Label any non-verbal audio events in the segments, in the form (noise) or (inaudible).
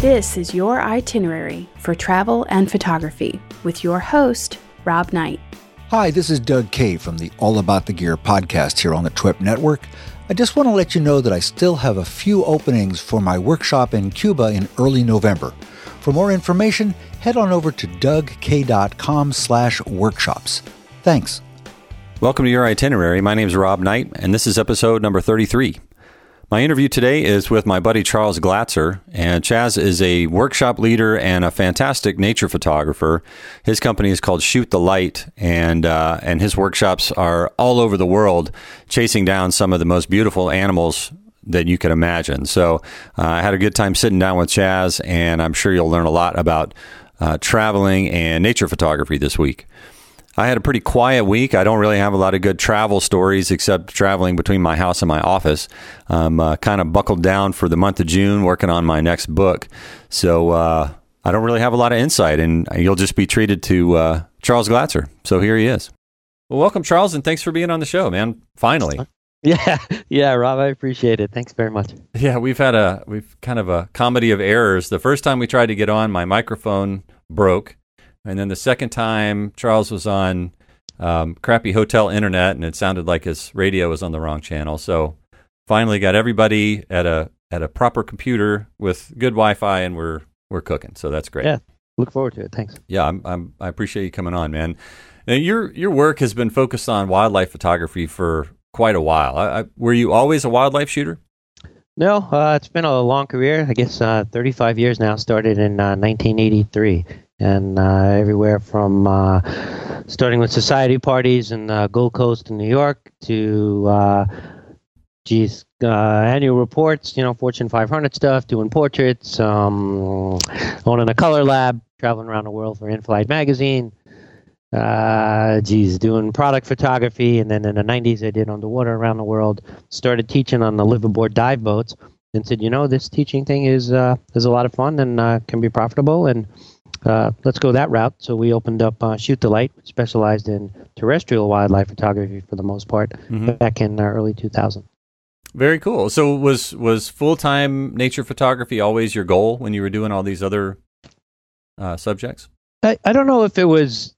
This is your itinerary for travel and photography with your host, Rob Knight. Hi, this is Doug Kaye from the All About the Gear podcast here on the TWIP network. I just want to let you know that I still have a few openings for my workshop in Cuba in early November. For more information, head on over to dougkaye.com slash workshops. Thanks. Welcome to your itinerary. My name is Rob Knight, and this is episode number 33. My interview today is with my buddy Charles Glatzer, and Chaz is a workshop leader and a fantastic nature photographer. His company is called Shoot the Light, and uh, and his workshops are all over the world, chasing down some of the most beautiful animals that you can imagine. So uh, I had a good time sitting down with Chaz, and I'm sure you'll learn a lot about uh, traveling and nature photography this week. I had a pretty quiet week. I don't really have a lot of good travel stories except traveling between my house and my office. I'm uh, kind of buckled down for the month of June working on my next book. So uh, I don't really have a lot of insight, and you'll just be treated to uh, Charles Glatzer. So here he is. Well, welcome, Charles, and thanks for being on the show, man. Finally. (laughs) Yeah, yeah, Rob, I appreciate it. Thanks very much. Yeah, we've had a we've kind of a comedy of errors. The first time we tried to get on, my microphone broke and then the second time, Charles was on um, crappy hotel internet, and it sounded like his radio was on the wrong channel. So finally, got everybody at a at a proper computer with good Wi-Fi, and we're we're cooking. So that's great. Yeah, look forward to it. Thanks. Yeah, I'm, I'm I appreciate you coming on, man. Now, your your work has been focused on wildlife photography for quite a while. I, I, were you always a wildlife shooter? No, uh, it's been a long career. I guess uh, 35 years now. Started in uh, 1983, and uh, everywhere from uh, starting with society parties in Gold Coast in New York to uh, geez, uh, annual reports, you know, Fortune 500 stuff, doing portraits, um, owning a color lab, traveling around the world for In-Flight magazine. Uh, geez, doing product photography, and then in the 90s, I did underwater around the world. Started teaching on the liveaboard dive boats, and said, you know, this teaching thing is uh, is a lot of fun and uh, can be profitable, and uh, let's go that route. So we opened up uh, Shoot the Light, specialized in terrestrial wildlife photography for the most part, mm-hmm. back in uh, early 2000. Very cool. So was was full time nature photography always your goal when you were doing all these other uh, subjects? I, I don't know if it was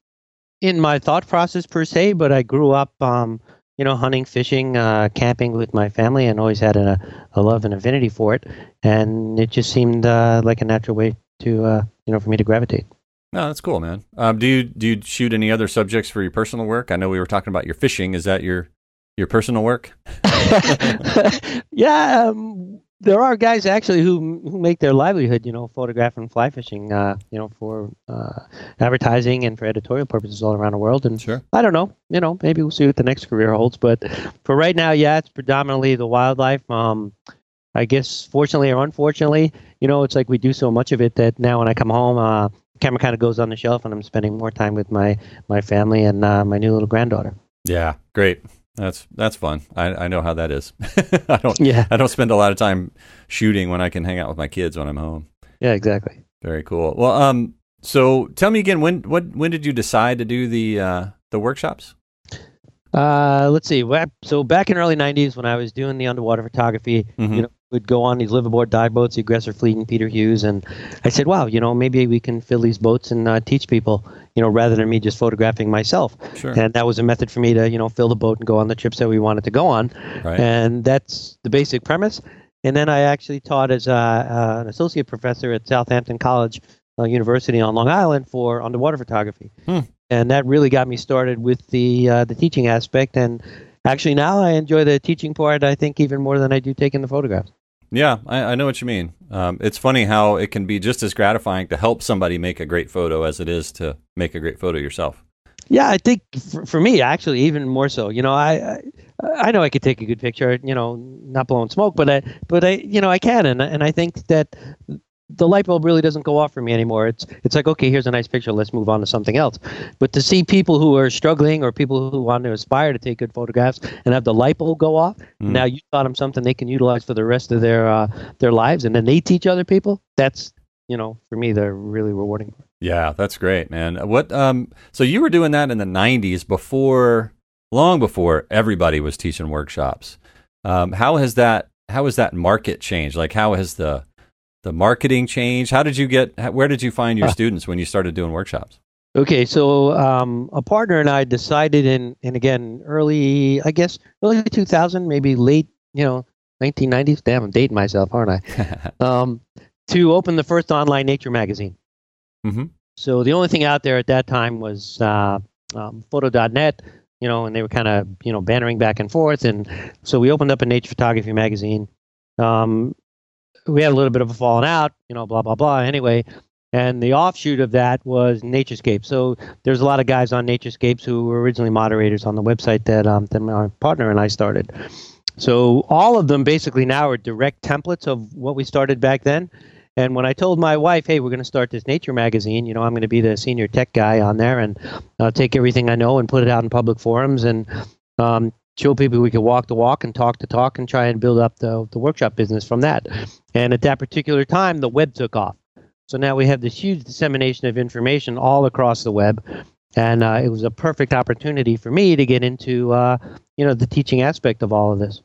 in my thought process per se, but I grew up, um, you know, hunting, fishing, uh, camping with my family, and always had a, a love and affinity for it. And it just seemed uh, like a natural way to uh, you know for me to gravitate. No, that's cool, man. Um, do you do you shoot any other subjects for your personal work? I know we were talking about your fishing. Is that your your personal work? (laughs) (laughs) yeah, um, there are guys actually who who make their livelihood, you know, photographing fly fishing, uh, you know, for uh, advertising and for editorial purposes all around the world. And sure. I don't know, you know, maybe we'll see what the next career holds. But for right now, yeah, it's predominantly the wildlife. Um, I guess fortunately or unfortunately, you know, it's like we do so much of it that now when I come home, uh, camera kind of goes on the shelf, and I'm spending more time with my my family and uh, my new little granddaughter. Yeah, great. That's that's fun. I, I know how that is. (laughs) I don't yeah. I don't spend a lot of time shooting when I can hang out with my kids when I'm home. Yeah, exactly. Very cool. Well, um, so tell me again when what when did you decide to do the uh, the workshops? Uh, let's see. So back in early '90s, when I was doing the underwater photography, mm-hmm. you know, would go on these liveaboard dive boats, the Aggressor Fleet and Peter Hughes, and I said, "Wow, you know, maybe we can fill these boats and uh, teach people, you know, rather than me just photographing myself." Sure. And that was a method for me to, you know, fill the boat and go on the trips that we wanted to go on. Right. And that's the basic premise. And then I actually taught as uh, uh, an associate professor at Southampton College uh, University on Long Island for underwater photography. Hmm. And that really got me started with the uh, the teaching aspect. And actually, now I enjoy the teaching part. I think even more than I do taking the photographs. Yeah, I, I know what you mean. Um, it's funny how it can be just as gratifying to help somebody make a great photo as it is to make a great photo yourself. Yeah, I think for, for me, actually, even more so. You know, I, I, I know I could take a good picture. You know, not blowing smoke, but I but I you know I can, and and I think that the light bulb really doesn't go off for me anymore. It's it's like okay, here's a nice picture. Let's move on to something else. But to see people who are struggling or people who want to aspire to take good photographs and have the light bulb go off, mm. now you taught them something they can utilize for the rest of their uh, their lives, and then they teach other people. That's you know for me, they're really rewarding. Yeah, that's great, man. What um, so you were doing that in the '90s before, long before everybody was teaching workshops. Um, how has that how has that market changed? Like, how has the the marketing change? How did you get? Where did you find your students when you started doing workshops? Okay, so um, a partner and I decided in, in again early, I guess early 2000, maybe late, you know, 1990s. Damn, I'm dating myself, aren't I? (laughs) um, to open the first online nature magazine. Mm-hmm. So the only thing out there at that time was uh, um, Photo.net, you know, and they were kind of you know bantering back and forth, and so we opened up a nature photography magazine. Um, we had a little bit of a falling out, you know, blah blah blah. Anyway, and the offshoot of that was Naturescape. So there's a lot of guys on Naturescapes who were originally moderators on the website that um, that my partner and I started. So all of them basically now are direct templates of what we started back then. And when I told my wife, "Hey, we're going to start this nature magazine," you know, I'm going to be the senior tech guy on there and I'll take everything I know and put it out in public forums and um, show people we could walk the walk and talk the talk and try and build up the the workshop business from that. And at that particular time, the web took off. So now we have this huge dissemination of information all across the web, and uh, it was a perfect opportunity for me to get into uh, you know the teaching aspect of all of this.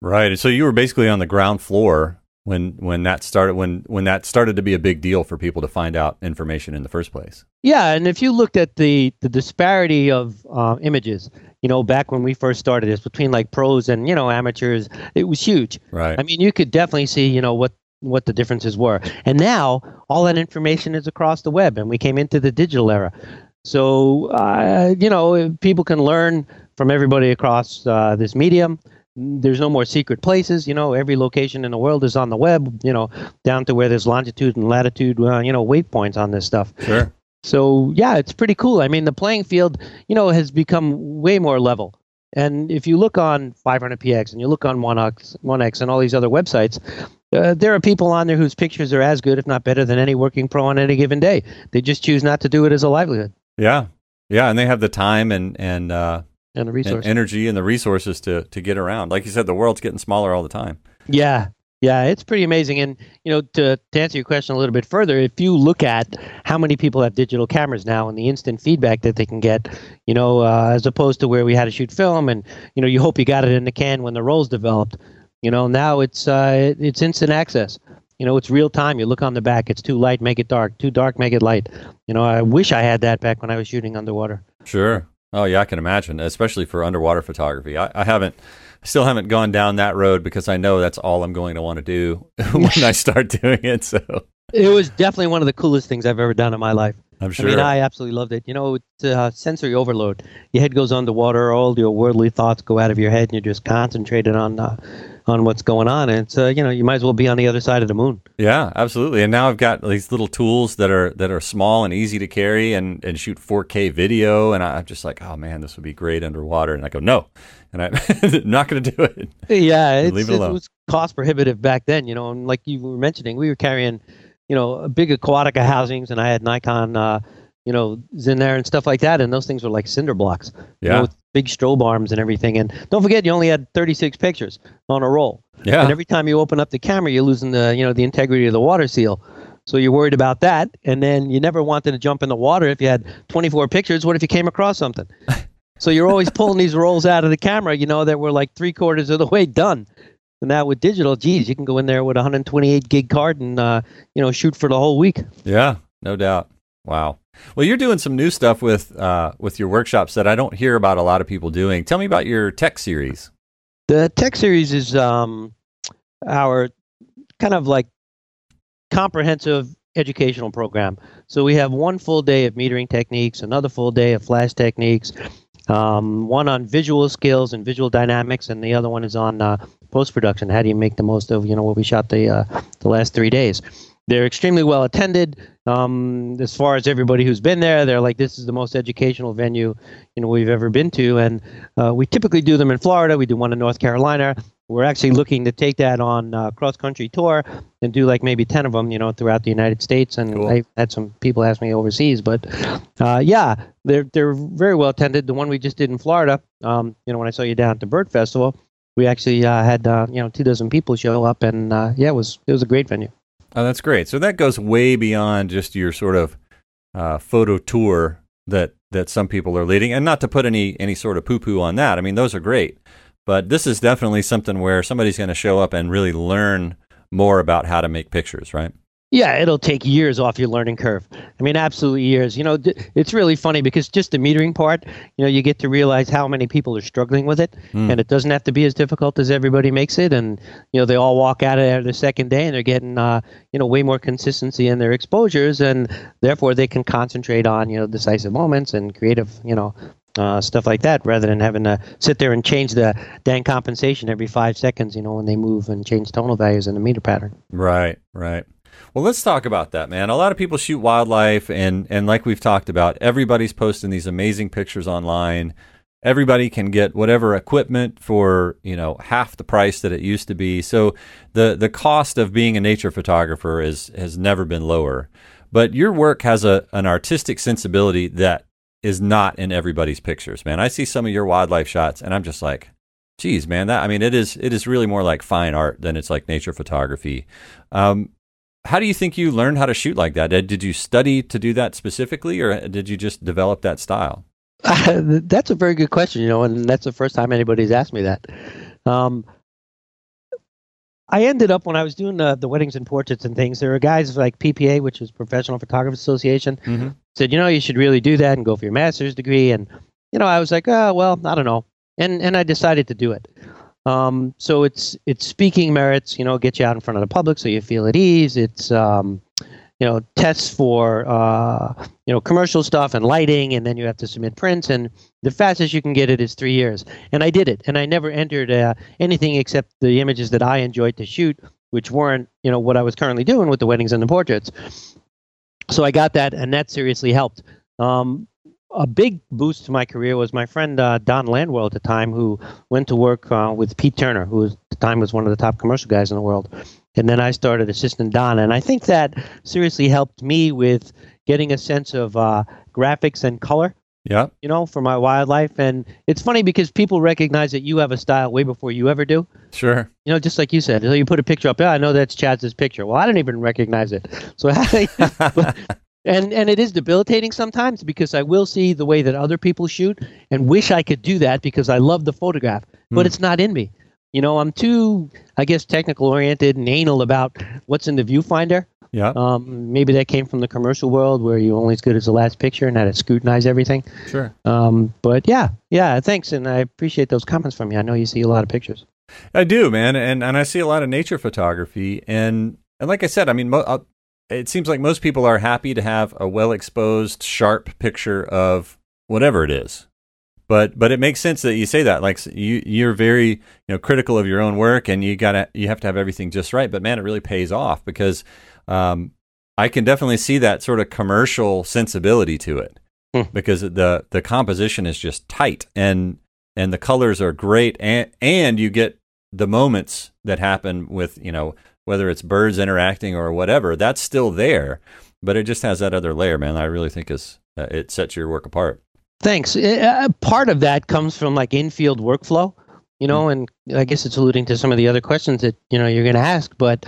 Right. So you were basically on the ground floor when when that started when when that started to be a big deal for people to find out information in the first place. Yeah, and if you looked at the the disparity of uh, images, you know, back when we first started this between like pros and you know amateurs, it was huge. Right. I mean, you could definitely see you know what what the differences were, and now all that information is across the web, and we came into the digital era. So uh, you know, people can learn from everybody across uh, this medium there's no more secret places. You know, every location in the world is on the web. You know, down to where there's longitude and latitude. Uh, you know, waypoints on this stuff. Sure. So yeah, it's pretty cool. I mean, the playing field, you know, has become way more level. And if you look on 500px and you look on 1x, 1x and all these other websites, uh, there are people on there whose pictures are as good, if not better, than any working pro on any given day. They just choose not to do it as a livelihood. Yeah, yeah, and they have the time and and uh, and the resources, energy, and the resources to to get around. Like you said, the world's getting smaller all the time. Yeah, yeah, it's pretty amazing. And you know, to to answer your question a little bit further, if you look at how many people have digital cameras now and the instant feedback that they can get, you know, uh, as opposed to where we had to shoot film and you know you hope you got it in the can when the rolls developed. You know, now it's uh, it's instant access. You know, it's real time. You look on the back. It's too light, make it dark. Too dark, make it light. You know, I wish I had that back when I was shooting underwater. Sure. Oh yeah, I can imagine, especially for underwater photography. I, I haven't, still haven't gone down that road because I know that's all I'm going to want to do (laughs) when I (laughs) start doing it. So it was definitely one of the coolest things I've ever done in my life. I'm sure. I mean, I absolutely loved it. You know, it's uh, sensory overload. Your head goes underwater, all your worldly thoughts go out of your head, and you're just concentrated on uh, on what's going on. And it's uh, you know, you might as well be on the other side of the moon. Yeah, absolutely. And now I've got these little tools that are that are small and easy to carry and and shoot 4K video. And I'm just like, oh man, this would be great underwater. And I go, no, and (laughs) I'm not going to do it. Yeah, it, it was cost prohibitive back then. You know, and like you were mentioning, we were carrying you know, big Aquatica housings, and I had Nikon, uh, you know, in there and stuff like that, and those things were like cinder blocks. Yeah. You know, with big strobe arms and everything. And don't forget, you only had 36 pictures on a roll. Yeah. And every time you open up the camera, you're losing the, you know, the integrity of the water seal. So you're worried about that, and then you never wanted to jump in the water if you had 24 pictures. What if you came across something? (laughs) so you're always pulling these rolls out of the camera, you know, that were like three quarters of the way done. And now with digital, geez, you can go in there with a 128 gig card and uh, you know shoot for the whole week. Yeah, no doubt. Wow. Well, you're doing some new stuff with uh, with your workshops that I don't hear about a lot of people doing. Tell me about your tech series. The tech series is um, our kind of like comprehensive educational program. So we have one full day of metering techniques, another full day of flash techniques, um, one on visual skills and visual dynamics, and the other one is on uh, post production. How do you make the most of you know what we shot the uh, the last three days? They're extremely well attended. Um, as far as everybody who's been there, they're like this is the most educational venue you know we've ever been to, and uh, we typically do them in Florida. We do one in North Carolina. We're actually looking to take that on uh, cross country tour and do like maybe ten of them, you know, throughout the United States. And cool. I've had some people ask me overseas, but uh, yeah, they're they're very well attended. The one we just did in Florida, um, you know, when I saw you down at the Bird Festival, we actually uh, had uh, you know two dozen people show up, and uh, yeah, it was it was a great venue. Oh, that's great. So that goes way beyond just your sort of uh, photo tour that that some people are leading, and not to put any any sort of poo poo on that. I mean, those are great, but this is definitely something where somebody's going to show up and really learn more about how to make pictures, right? Yeah, it'll take years off your learning curve. I mean, absolutely years. You know, it's really funny because just the metering part, you know, you get to realize how many people are struggling with it, Mm. and it doesn't have to be as difficult as everybody makes it. And you know, they all walk out of there the second day, and they're getting, uh, you know, way more consistency in their exposures, and therefore they can concentrate on, you know, decisive moments and creative, you know, uh, stuff like that, rather than having to sit there and change the dang compensation every five seconds, you know, when they move and change tonal values in the meter pattern. Right, right. Well, let's talk about that, man. A lot of people shoot wildlife, and and like we've talked about, everybody's posting these amazing pictures online. Everybody can get whatever equipment for you know half the price that it used to be. So the the cost of being a nature photographer is has never been lower. But your work has a an artistic sensibility that is not in everybody's pictures, man. I see some of your wildlife shots, and I'm just like, geez, man, that I mean, it is it is really more like fine art than it's like nature photography. Um, how do you think you learned how to shoot like that? Did, you study to do that specifically, or did you just develop that style? (laughs) that's a very good question, you know, and that's the first time anybody's asked me that. Um, I ended up when I was doing the, the weddings and portraits and things. There were guys like PPA, which is Professional Photographers Association, Mm-hmm. said, you know, you should really do that and go for your master's degree. And you know, I was like, oh well, I don't know, and and I decided to do it. Um, so it's it's speaking merits, you know, get you out in front of the public so you feel at ease. It's um, you know tests for uh, you know commercial stuff and lighting, and then you have to submit prints. And the fastest you can get it is three years. And I did it, and I never entered uh, anything except the images that I enjoyed to shoot, which weren't you know what I was currently doing with the weddings and the portraits. So I got that, and that seriously helped. Um, a big boost to my career was my friend uh, Don Landwell at the time, who went to work uh, with Pete Turner, who at the time was one of the top commercial guys in the world. And then I started assistant Don, and I think that seriously helped me with getting a sense of uh, graphics and color. Yeah. You know, for my wildlife, and it's funny because people recognize that you have a style way before you ever do. Sure. You know, just like you said, you put a picture up. Yeah, I know that's Chaz's picture. Well, I didn't even recognize it. So, (laughs) but, (laughs) and and it is debilitating sometimes because I will see the way that other people shoot and wish I could do that because I love the photograph, but Hmm. it's not in me. You know, I'm too, I guess, technical oriented and anal about what's in the viewfinder. Yeah. Um, maybe that came from the commercial world where you're only as good as the last picture and had to scrutinize everything. Sure. Um, but yeah, yeah, thanks, and I appreciate those comments from you. I know you see a lot of pictures. I do, man, and and I see a lot of nature photography, and and like I said, I mean, mo- uh, it seems like most people are happy to have a well exposed, sharp picture of whatever it is. But but it makes sense that you say that. Like you you're very you know critical of your own work, and you gotta you have to have everything just right. But man, it really pays off because um, I can definitely see that sort of commercial sensibility to it Hmm. because the the composition is just tight and and the colors are great and and you get the moments that happen with you know whether it's birds interacting or whatever that's still there but it just has that other layer man i really think is uh, it sets your work apart Thanks. Uh, part of that comes from like infield workflow, you know, and I guess it's alluding to some of the other questions that you know you're going to ask, but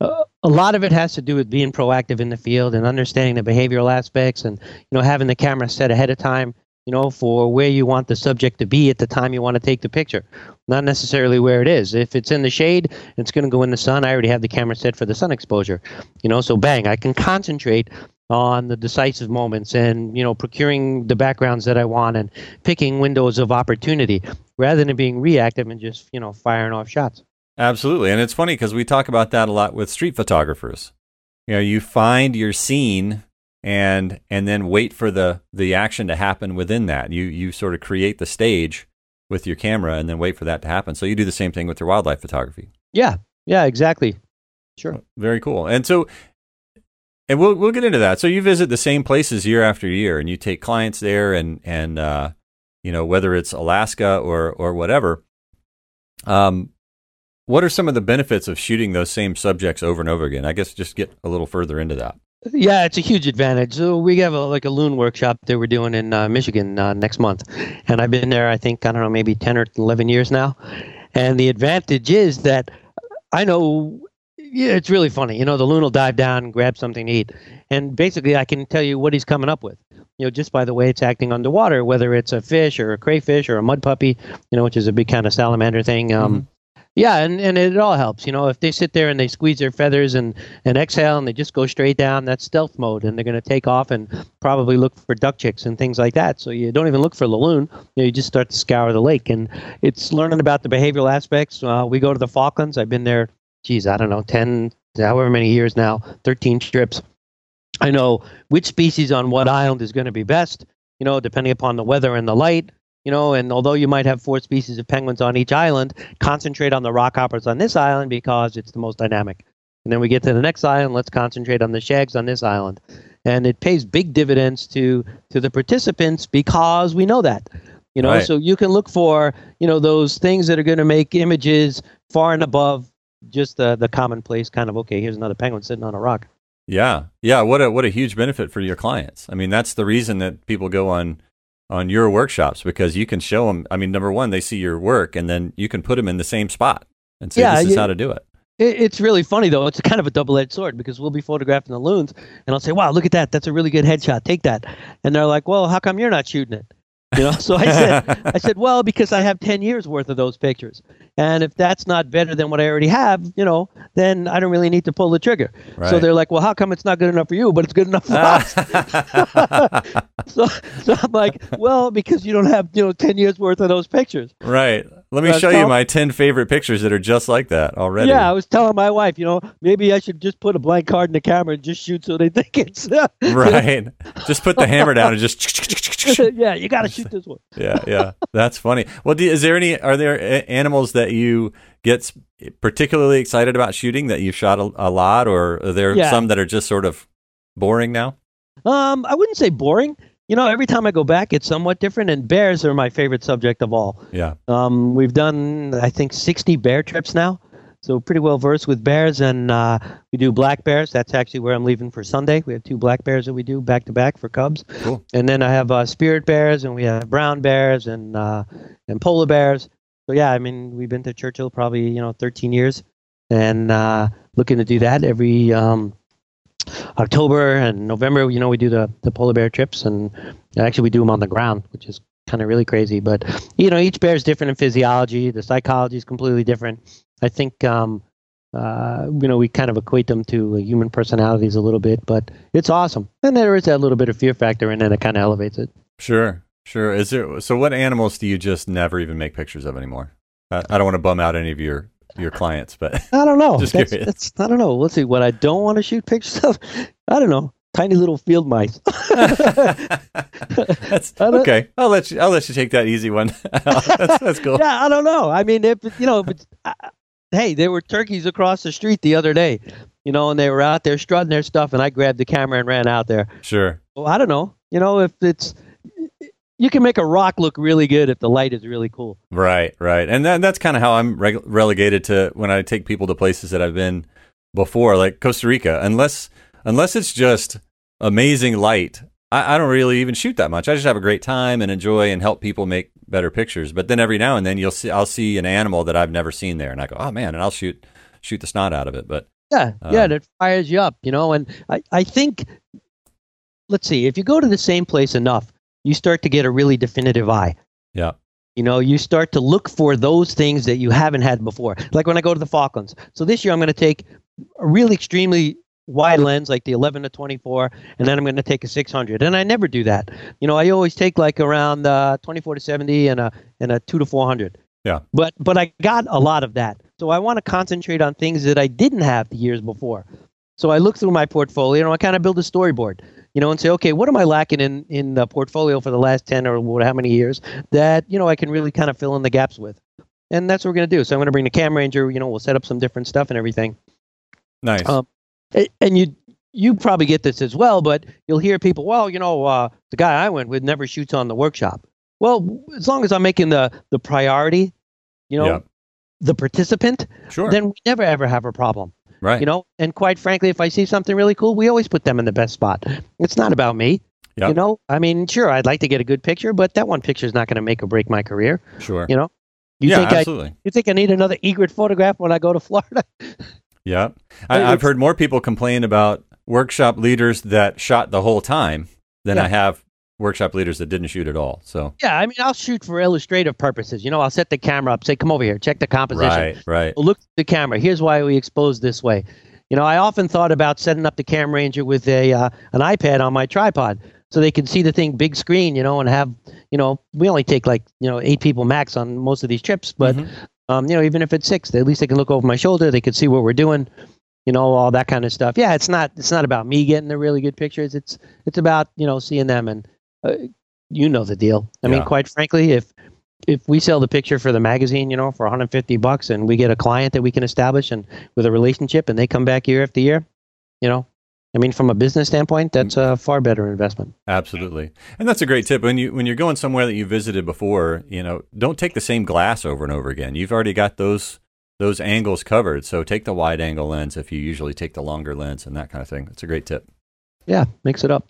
uh, a lot of it has to do with being proactive in the field and understanding the behavioral aspects, and you know having the camera set ahead of time, you know, for where you want the subject to be at the time you want to take the picture, not necessarily where it is. If it's in the shade, it's going to go in the sun. I already have the camera set for the sun exposure, you know, so bang, I can concentrate on the decisive moments and you know procuring the backgrounds that I want and picking windows of opportunity rather than being reactive and just you know firing off shots. absolutely and it's funny because we talk about that a lot with street photographers you know you find your scene and and then wait for the the action to happen within that you you sort of create the stage with your camera and then wait for that to happen so you do the same thing with your wildlife photography Yeah, yeah, exactly. Sure. Very cool. And so, and we'll we'll get into that. So you visit the same places year after year, and you take clients there, and and uh, you know whether it's Alaska or or whatever. Um, what are some of the benefits of shooting those same subjects over and over again? I guess just get a little further into that. Yeah, it's a huge advantage. So we have a, like a loon workshop that we're doing in uh, Michigan uh, next month, and I've been there. I think I don't know, maybe ten or eleven years now. And the advantage is that I know. Yeah, it's really funny. You know, the loon will dive down and grab something to eat, and basically, I can tell you what he's coming up with. You know, just by the way it's acting underwater, whether it's a fish or a crayfish or a mud puppy. You know, which is a big kind of salamander thing. Um, Yeah, and, and it all helps. You know, if they sit there and they squeeze their feathers and, and exhale and they just go straight down, that's stealth mode, and they're going to take off and probably look for duck chicks and things like that. So you don't even look for the loon. You, know, you just start to scour the lake, and it's learning about the behavioral aspects. Uh, we go to the Falklands. I've been there, geez, I don't know, 10, however many years now, 13 trips. I know which species on what island is going to be best, you know, depending upon the weather and the light you know, and although you might have four species of penguins on each island, concentrate on the rockhoppers on this island because it's the most dynamic. And then we get to the next island, let's concentrate on the shags on this island. And it pays big dividends to to the participants because we know that. You know, Right. so you can look for, you know, those things that are going to make images far and above just the the commonplace kind of okay, here's another penguin sitting on a rock. Yeah, yeah. What a what a huge benefit for your clients. I mean, that's the reason that people go on on your workshops because you can show them. I mean, number one, they see your work, and then you can put them in the same spot and say, Yeah, "This is you- how to do it." It, it's really funny though. It's kind of a double-edged sword because we'll be photographing the loons, and I'll say, "Wow, look at that! That's a really good headshot. Take that." And they're like, "Well, how come you're not shooting it?" You know. So I said, (laughs) "I said, well, because I have ten years worth of those pictures, and if that's not better than what I already have, you know, then I don't really need to pull the trigger." So they're like, "Well, how come it's not good enough for you, but it's good enough for us?" (laughs) (laughs) so, so I'm like, "Well, because you don't have you know ten years worth of those pictures." right. Let me Uh, show you my ten favorite pictures that are just like that already. Yeah, I was telling my wife, you know, maybe I should just put a blank card in the camera and just shoot so they (laughs) think it's. right. (laughs) just put the hammer down and just. (laughs) yeah, you got to shoot this one. yeah, yeah, that's funny. Well, do, is there any? Are there animals that you get particularly excited about shooting that you've shot a, a lot, or are there Yeah. some that are just sort of boring now? Um, I wouldn't say boring. You know, every time I go back, it's somewhat different. And bears are my favorite subject of all. Yeah, Um, we've done, I think, 60 bear trips now. So pretty well versed with bears, and uh, we do black bears. That's actually where I'm leaving for Sunday. We have two black bears that we do back to back for cubs, Cool. and then I have uh, spirit bears, and we have brown bears, and uh, and polar bears. So yeah, I mean, we've been to Churchill probably you know 13 years, and uh, looking to do that every um, October and November. You know, we do the the polar bear trips, and actually we do them on the ground, which is kind of really crazy. But you know, each bear is different in physiology. The psychology is completely different. I think um, uh, you know we kind of equate them to human personalities a little bit, but it's awesome. And there is that little bit of fear factor in it that kind of elevates it. sure, sure. Is there? So, what animals do you just never even make pictures of anymore? I, I don't want to bum out any of your your clients, but I don't know. (laughs) Just that's, curious. that's I don't know. Let's see. What I don't want to shoot pictures (laughs) of, I don't know. Tiny little field mice. (laughs) that's okay. I'll let you. I'll let you take that easy one. that's, that's cool. yeah, I don't know. I mean, if you know, uh, hey, there were turkeys across the street the other day, you know, and they were out there strutting their stuff, and I grabbed the camera and ran out there. Sure. Well, I don't know. You know, if it's you can make a rock look really good if the light is really cool. Right, right, and that, that's kind of how I'm relegated to when I take people to places that I've been before, like Costa Rica. Unless unless it's just amazing light, I, I don't really even shoot that much. I just have a great time and enjoy and help people make better pictures. But then every now and then you'll see I'll see an animal that I've never seen there, and I go, oh man, and I'll shoot shoot the snot out of it. But Yeah, yeah, Um, that fires you up, you know. And I, I think, let's see, if you go to the same place enough, you start to get a really definitive eye. yeah, You know, you start to look for those things that you haven't had before. Like when I go to the Falklands. So this year I'm going to take a really extremely wide lens, like the 11 to 24, and then I'm going to take a 600. And I never do that. You know, I always take like around uh, 24 to 70 and a and a 2 to 400. Yeah. But but I got a lot of that. So I want to concentrate on things that I didn't have the years before. So I look through my portfolio and I kind of build a storyboard, you know, and say, okay, what am I lacking in in the portfolio for the last 10 or what, how many years that, you know, I can really kind of fill in the gaps with. And that's what we're going to do. So I'm going to bring the Cam Ranger, you know, we'll set up some different stuff and everything. nice. Um, And you you probably get this as well, but you'll hear people, well, you know, uh, the guy I went with never shoots on the workshop. Well, as long as I'm making the the priority, you know, Yeah. the participant, sure. then we never ever have a problem right. you know and quite frankly if i see something really cool we always put them in the best spot it's not about me Yep. you know i mean sure i'd like to get a good picture but that one picture is not going to make or break my career sure. you know you yeah, think I, absolutely. you think i need another egret photograph when i go to florida (laughs) Yeah. I, I've heard more people complain about workshop leaders that shot the whole time than Yeah. I have workshop leaders that didn't shoot at all. So Yeah, I mean, I'll shoot for illustrative purposes. You know, I'll set the camera up, say, "Come over here, check the composition." right, right. Well, look at the camera. Here's why we expose this way. You know, I often thought about setting up the Cam Ranger with a uh, an iPad on my tripod so they can see the thing big screen. You know, and have you know we only take like you know eight people max on most of these trips, but Mhm. um, you know even if it's six, at least they can look over my shoulder. They can see what we're doing. You know, all that kind of stuff. Yeah, it's not it's not about me getting the really good pictures. It's it's about you know seeing them and uh, you know the deal. I mean, quite frankly, if if we sell the picture for the magazine, you know, for 150 bucks, and we get a client that we can establish and with a relationship, and they come back year after year, you know, I mean, from a business standpoint, that's a far better investment. Absolutely, and that's a great tip. When you when you're going somewhere that you visited before, you know, don't take the same glass over and over again. You've already got those those angles covered. So take the wide angle lens if you usually take the longer lens and that kind of thing. That's a great tip. Yeah, mix it up.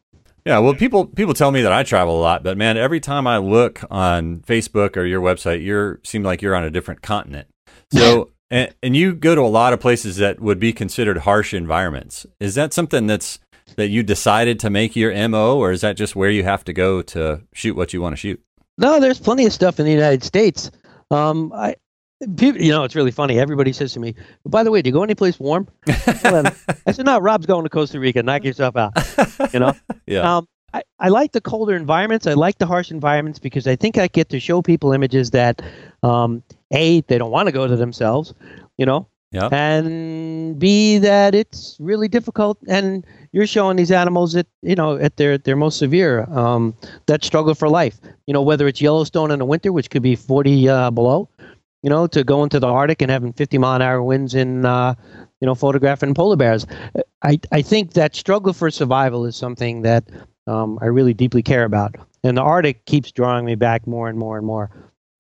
Yeah, well, people people tell me that I travel a lot, but man, every time I look on Facebook or your website, you seem like you're on a different continent. So, and, and you go to a lot of places that would be considered harsh environments. Is that something that's that you decided to make your mo, or is that just where you have to go to shoot what you want to shoot? No, there's plenty of stuff in the United States. Um, I, people, you know, it's really funny. Everybody says to me, "By the way, do you go anyplace warm?" I said, "No, Rob's going to Costa Rica. Knock yourself out." You know. (laughs) Yeah, Um, I, I like the colder environments. I like the harsh environments because I think I get to show people images that, um, a, they don't want to go to themselves, you know, yeah, and b, that it's really difficult, and you're showing these animals at you know at their their most severe, um, that struggle for life. You know, whether it's Yellowstone in the winter, which could be 40 uh, below, you know, to go into the Arctic and having 50 mile an hour winds in, uh, you know, photographing polar bears. I, I think that struggle for survival is something that um, I really deeply care about. And the Arctic keeps drawing me back more and more and more.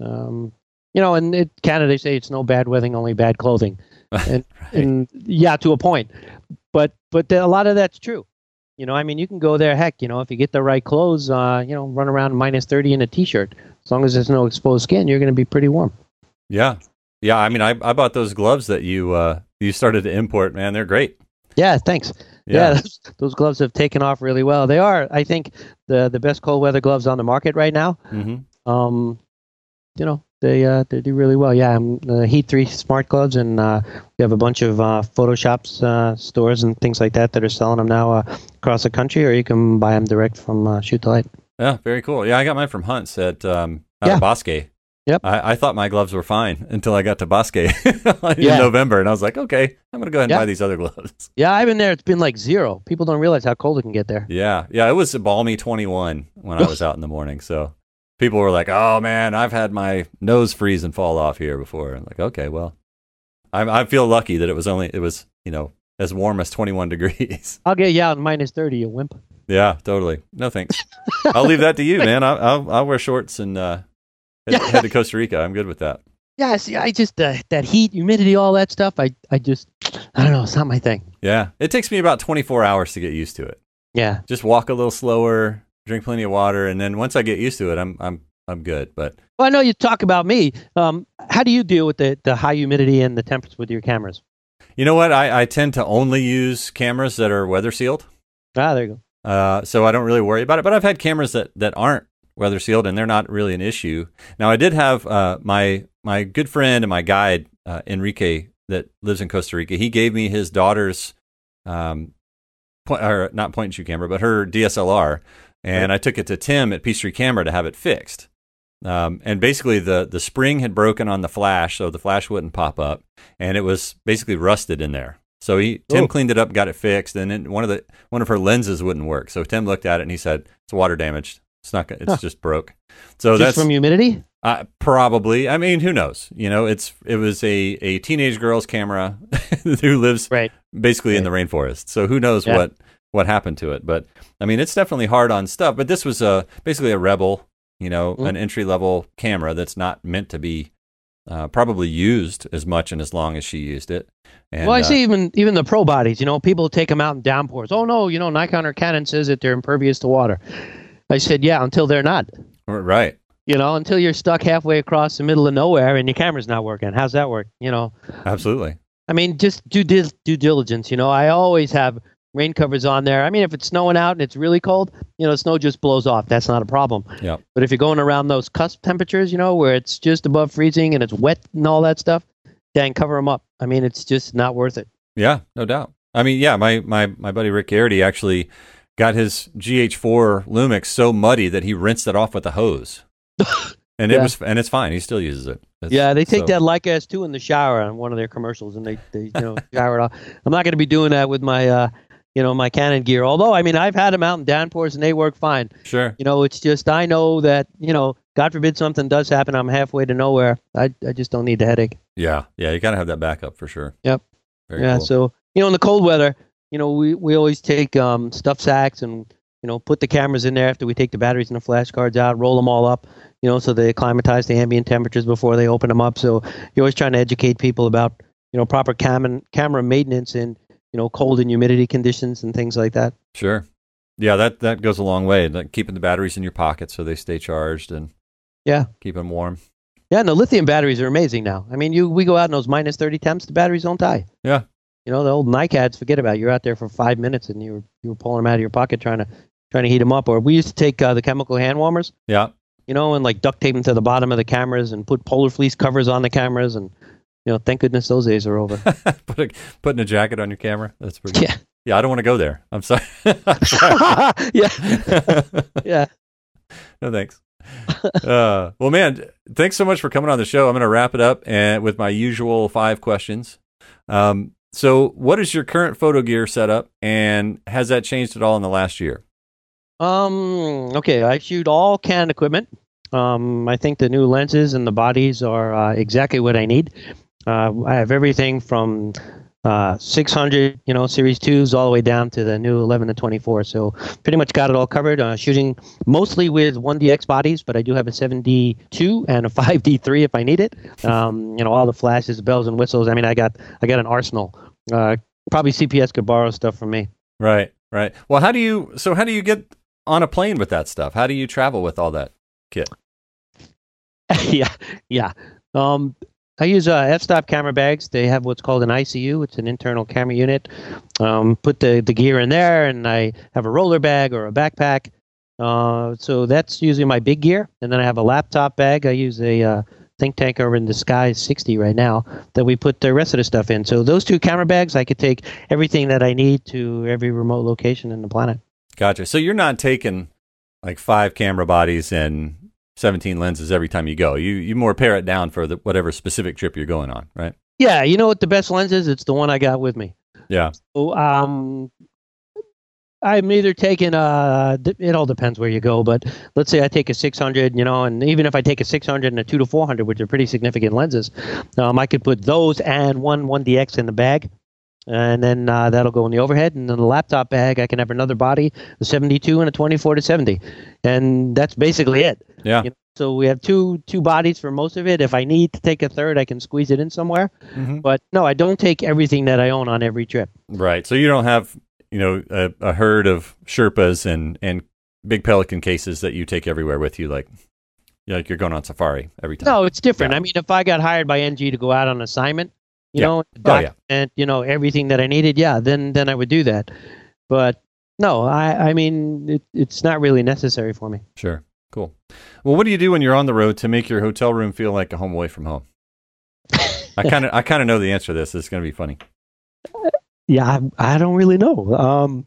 Um, you know, and it, Canada, they say it's no bad weathering, only bad clothing. (laughs) And, and yeah, to a point. But, but a lot of that's true. You know, I mean, you can go there. Heck, you know, if you get the right clothes, uh, you know, run around minus 30 in a t-shirt. As long as there's no exposed skin, you're going to be pretty warm. Yeah, yeah. I mean, I, I bought those gloves that you uh, you started to import. Man, they're great. Yeah, thanks. Yeah, those, those gloves have taken off really well. They are, I think, the the best cold weather gloves on the market right now. hmm Um, you know, they uh, they do really well. Yeah, I'm the Heat Three smart gloves, and uh, we have a bunch of uh, Photoshops uh, stores and things like that that are selling them now uh, across the country, or you can buy them direct from uh, Shoot the Light. Yeah, very cool. Yeah, I got mine from Hunts at um, Yeah. Bosque. Yep. I, I thought my gloves were fine until I got to Bosque (laughs) in Yeah. November, and I was like, okay, I'm gonna go ahead and buy these other gloves. (laughs) Yeah, I've been there. It's been like zero. People don't realize how cold it can get there. Yeah, yeah, it was a balmy 21 when I was out in the morning. So people were like, "Oh man, I've had my nose freeze and fall off here before." I'm like, okay, well, I, I feel lucky that it was only it was you know as warm as 21 (laughs) degrees. I'll get you out in minus thirty, you wimp. yeah, totally. No thanks. I'll leave that to you, man. I'll I'll, I'll wear shorts and uh, head, Yeah. head to Costa Rica. I'm good with that. Yeah, see, I just uh, that heat, humidity, all that stuff. I I just I don't know. It's not my thing. Yeah, it takes me about 24 hours to get used to it. Yeah. Just walk a little slower, drink plenty of water, and then once I get used to it, I'm I'm I'm good. But Well, I know you talk about me. Um, how do you deal with the, the high humidity and the temperatures with your cameras? you know what? I, I tend to only use cameras that are weather sealed. Ah, there you go. Uh, so I don't really worry about it. But I've had cameras that, that aren't weather sealed, and they're not really an issue. Now I did have uh, my my good friend and my guide uh, Enrique that lives in Costa Rica. He gave me his daughter's um, point, or not point and shoot camera, but her DSLR, and I took it to Tim at Peachtree Camera to have it fixed. Um, and basically, the the spring had broken on the flash, so the flash wouldn't pop up, and it was basically rusted in there. So he Tim Oh. cleaned it up, got it fixed, and then one of the one of her lenses wouldn't work. So Tim looked at it and he said, "It's water damaged. It's not. It's Huh. just broke." So Just that's from humidity? uh, probably. I mean, who knows? You know, it's it was a a teenage girl's camera (laughs) who lives Right. basically in the rainforest. So who knows Yeah. what what happened to it? But I mean, it's definitely hard on stuff. But this was a basically a rebel, you know, Mm. an entry level camera that's not meant to be uh, probably used as much and as long as she used it. And, well, I uh, see even even the pro bodies. You know, people take them out in downpours. Oh no, you know, Nikon or Canon says that they're impervious to water. I said, yeah, until they're not. right. You know, until you're stuck halfway across the middle of nowhere and your camera's not working. How's that work? You know, Absolutely. I mean, just do dil- due diligence. You know, I always have rain covers on there. I mean, if it's snowing out and it's really cold, you know, snow just blows off. That's not a problem. Yeah. But if you're going around those cusp temperatures, you know, where it's just above freezing and it's wet and all that stuff, then cover them up. I mean, it's just not worth it. Yeah, no doubt. I mean, yeah, my my my buddy Rick Garrity actually got his GH4 Lumix so muddy that he rinsed it off with a hose. (laughs) And it was, and it's fine. He still uses it. It's- yeah, they take so- that Leica S2 in the shower on one of their commercials, and they, they you know shower it off. I'm not going to be doing that with my uh, you know, my Canon gear. Although, I mean, I've had them out in downpours and they work fine. Sure. You know, it's just I know that you know, God forbid something does happen, I'm halfway to nowhere. I I just don't need the headache. Yeah. Yeah. You got to have that backup for sure. Yep. Very yeah. cool. So you know, in the cold weather, you know, we we always take um, stuff sacks and you know put the cameras in there after we take the batteries and the flash cards out, roll them all up. You know, so they acclimatize the ambient temperatures before they open them up. So you're always trying to educate people about you know proper cam- camera maintenance in you know cold and humidity conditions and things like that. Sure. Yeah, that that goes a long way. Like keeping the batteries in your pocket so they stay charged and Yeah. keep them warm. Yeah, no, lithium batteries are amazing now. I mean, you we go out in those minus thirty temps, the batteries don't die. Yeah. You know, the old NiCads, forget about it. You're out there for five minutes and you were you were pulling them out of your pocket trying to trying to heat them up. Or we used to take uh, the chemical hand warmers, Yeah. you know, and like duct tape them to the bottom of the cameras and put polar fleece covers on the cameras. And you know, thank goodness those days are over. (laughs) Put a, putting a jacket on your camera. That's pretty. yeah, Yeah. I don't want to go there. I'm sorry. (laughs) I'm (laughs) sorry. yeah, yeah. no thanks. Uh, well, man, thanks so much for coming on the show. I'm going to wrap it up and with my usual five questions. Um, so, what is your current photo gear setup, and has that changed at all in the last year? Um. Okay, I shoot all Canon equipment. Um. I think the new lenses and the bodies are uh, exactly what I need. Uh, I have everything from uh, 600, you know, Series twos all the way down to the new 11 to 24. So pretty much got it all covered. Uh, shooting mostly with 1DX bodies, but I do have a 7D2 and a 5D3 if I need it. Um. You know, all the flashes, bells and whistles. I mean, I got I got an arsenal. Uh. Probably CPS could borrow stuff from me. Right, right. Well, how do you? So, how do you get on a plane with that stuff? How do you travel with all that kit? (laughs) yeah, yeah. Um, I use uh, f-stop camera bags. They have what's called an ICU. It's an internal camera unit. Um, put the, the gear in there, and I have a roller bag or a backpack. Uh, so that's usually my big gear. And then I have a laptop bag. I use a uh, Think Tank Urban Disguise 60 right now that we put the rest of the stuff in. So those two camera bags, I could take everything that I need to every remote location in the planet. Gotcha. So you're not taking like five camera bodies and 17 lenses every time you go. You you more pare it down for the, whatever specific trip you're going on, right? Yeah, you know what the best lens is? It's the one I got with me. Yeah. So, um, I'm either taking a. It all depends where you go, but let's say I take a 600, you know, and even if I take a 600 and a two to 400, which are pretty significant lenses, um, I could put those and one one DX in the bag, and then uh, that'll go in the overhead, and then the laptop bag I can have another body, a 72 and a 24 to 70, and that's basically it. Yeah. You know, so we have two two bodies for most of it. If I need to take a third, I can squeeze it in somewhere. Mhm. But no, I don't take everything that I own on every trip. Right. So you don't have, you know, a, a herd of Sherpas and, and big Pelican cases that you take everywhere with you, like, like you're going on safari every time. No, it's different. Yeah. I mean, if I got hired by NG to go out on assignment, you Yeah. know, Oh, yeah. you know, everything that I needed, yeah, then then I would do that. But no, I I mean, it, it's not really necessary for me. Sure. Cool. Well, what do you do when you're on the road to make your hotel room feel like a home away from home? I (laughs) kind of I kind of know the answer to this. It's going to be funny. Uh, Yeah, I, I don't really know. Um,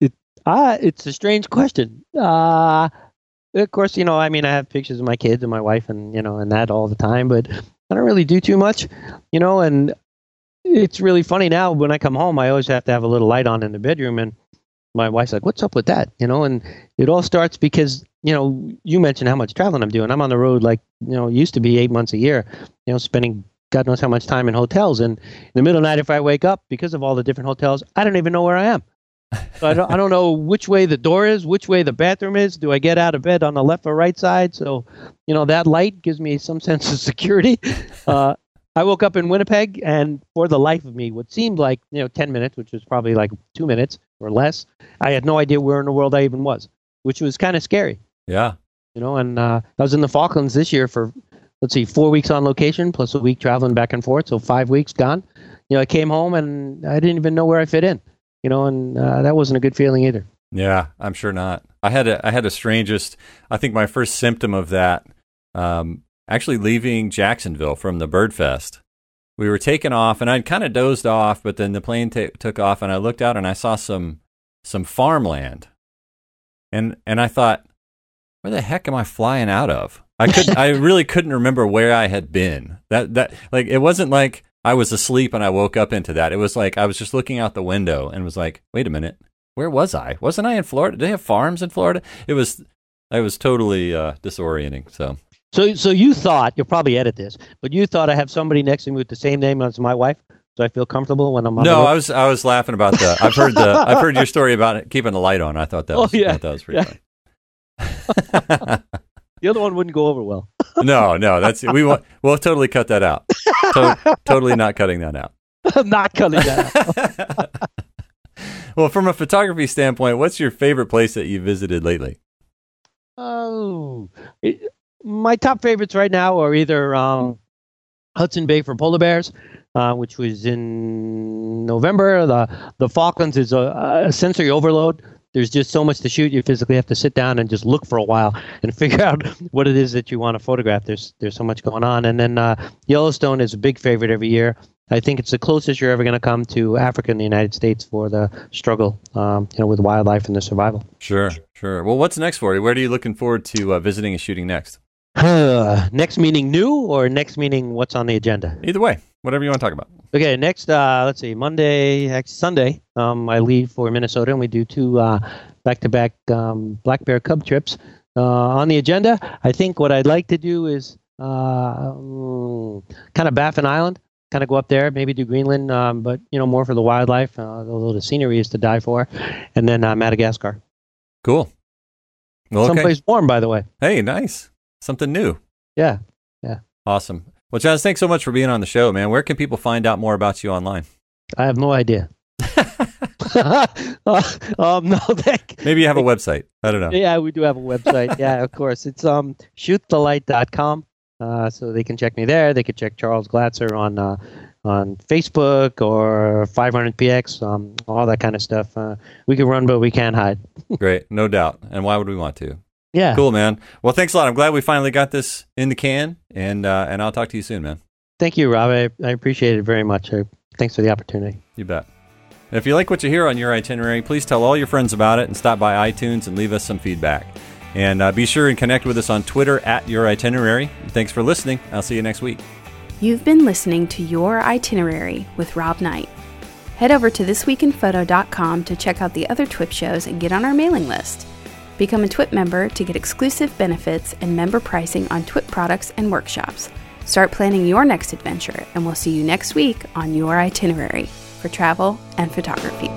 it uh, it's a strange question. Uh, of course, you know, I mean, I have pictures of my kids and my wife, and you know, and that all the time, but I don't really do too much, you know. And it's really funny now when I come home, I always have to have a little light on in the bedroom, and my wife's like, "What's up with that?" You know, and it all starts because you know you mentioned how much traveling I'm doing. I'm on the road like you know, used to be eight months a year, you know, spending God knows how much time in hotels. And in the middle of the night, if I wake up because of all the different hotels, I don't even know where I am. So I don't, I don't know which way the door is, which way the bathroom is. Do I get out of bed on the left or right side? So, you know, that light gives me some (laughs) sense of security. Uh, I woke up in Winnipeg, and for the life of me, what seemed like you know ten minutes, which was probably like two minutes or less, I had no idea where in the world I even was, which was kind of scary Yeah. you know and uh, i was in the falklands this year for let's see four weeks on location plus a week traveling back and forth so five weeks gone you know i came home and i didn't even know where i fit in you know, and uh, that wasn't a good feeling either. Yeah, I'm sure not. I had a I had a strangest. I think my first symptom of that, um, actually leaving Jacksonville from the Bird Fest. We were taking off, and I'd kind of dozed off, but then the plane t- took off, and I looked out and I saw some some farmland, and and I thought, where the heck am I flying out of? I could I really couldn't remember where I had been. That that like it wasn't like I was asleep and I woke up into that. It was like I was just looking out the window and was like, wait a minute, where was I? Wasn't I in Florida? Did they have farms in Florida? It was I was totally uh, disorienting. So So so you thought you'll probably edit this, but you thought I have somebody next to me with the same name as my wife, so I feel comfortable when I'm on no? I was I was laughing about the. I've heard the (laughs) I've heard your story about it, keeping the light on. I thought that Oh, was yeah. I thought that was pretty Yeah. (laughs) the other one wouldn't go over well. (laughs) no, no, that's we will we'll totally cut that out. To- totally not cutting that out. I'm (laughs) not cutting that out. (laughs) well, from a photography standpoint, what's your favorite place that you visited lately? Oh, it, my top favorites right now are either um, Hudson Bay for polar bears, uh, which was in November. The the Falklands is a, a sensory overload. There's just so much to shoot. You physically have to sit down and just look for a while and (laughs) figure out what it is that you want to photograph. There's there's so much going on. And then uh, Yellowstone is a big favorite every year. I think it's the closest you're ever going to come to Africa and the United States for the struggle, um, you know, with wildlife and the survival. Sure, sure. Well, what's next for you? Where are you looking forward to uh, visiting and shooting next? (sighs) next meeting new or next meeting what's on the agenda? Either way, whatever you want to talk about. Okay, next uh, let's see, Monday, actually Sunday, um, I leave for Minnesota and we do two uh, back-to-back um, black bear cub trips. Uh, on the agenda, I think what I'd like to do is uh, mm, kind of Baffin Island, kind of go up there, maybe do Greenland, um, but you know more for the wildlife, uh, although the scenery is to die for, and then uh, Madagascar, Cool. Well, okay. someplace warm, by the way. Hey, nice. Something new. Yeah. Yeah. Awesome. Well, Chaz, thanks so much for being on the show, man. Where can people find out more about you online? I have no idea. (laughs) (laughs) Um, no, thank, Maybe you have a website. I don't know. Yeah, we do have a website. yeah, of course. It's um shootthelight.com. Uh, so they can check me there. They can check Charles Glatzer on uh, on Facebook or 500px, um, all that kind of stuff. Uh, we can run, but we can't hide. (laughs) Great. No doubt. And why would we want to? Yeah. Cool, man. Well, thanks a lot. I'm glad we finally got this in the can, and uh, and I'll talk to you soon, man. Thank you, Rob. I, I appreciate it very much. Uh, thanks for the opportunity. You bet. And if you like what you hear on your itinerary, please tell all your friends about it and stop by iTunes and leave us some feedback. And uh, be sure and connect with us on Twitter at your itinerary. Thanks for listening. I'll see you next week. You've been listening to Your Itinerary with Rob Knight. Head over to thisweekinphoto.com to check out the other TWIP shows and get on our mailing list. Become a TWIP member to get exclusive benefits and member pricing on TWIP products and workshops. Start planning your next adventure, and we'll see you next week on Your Itinerary for travel and photography.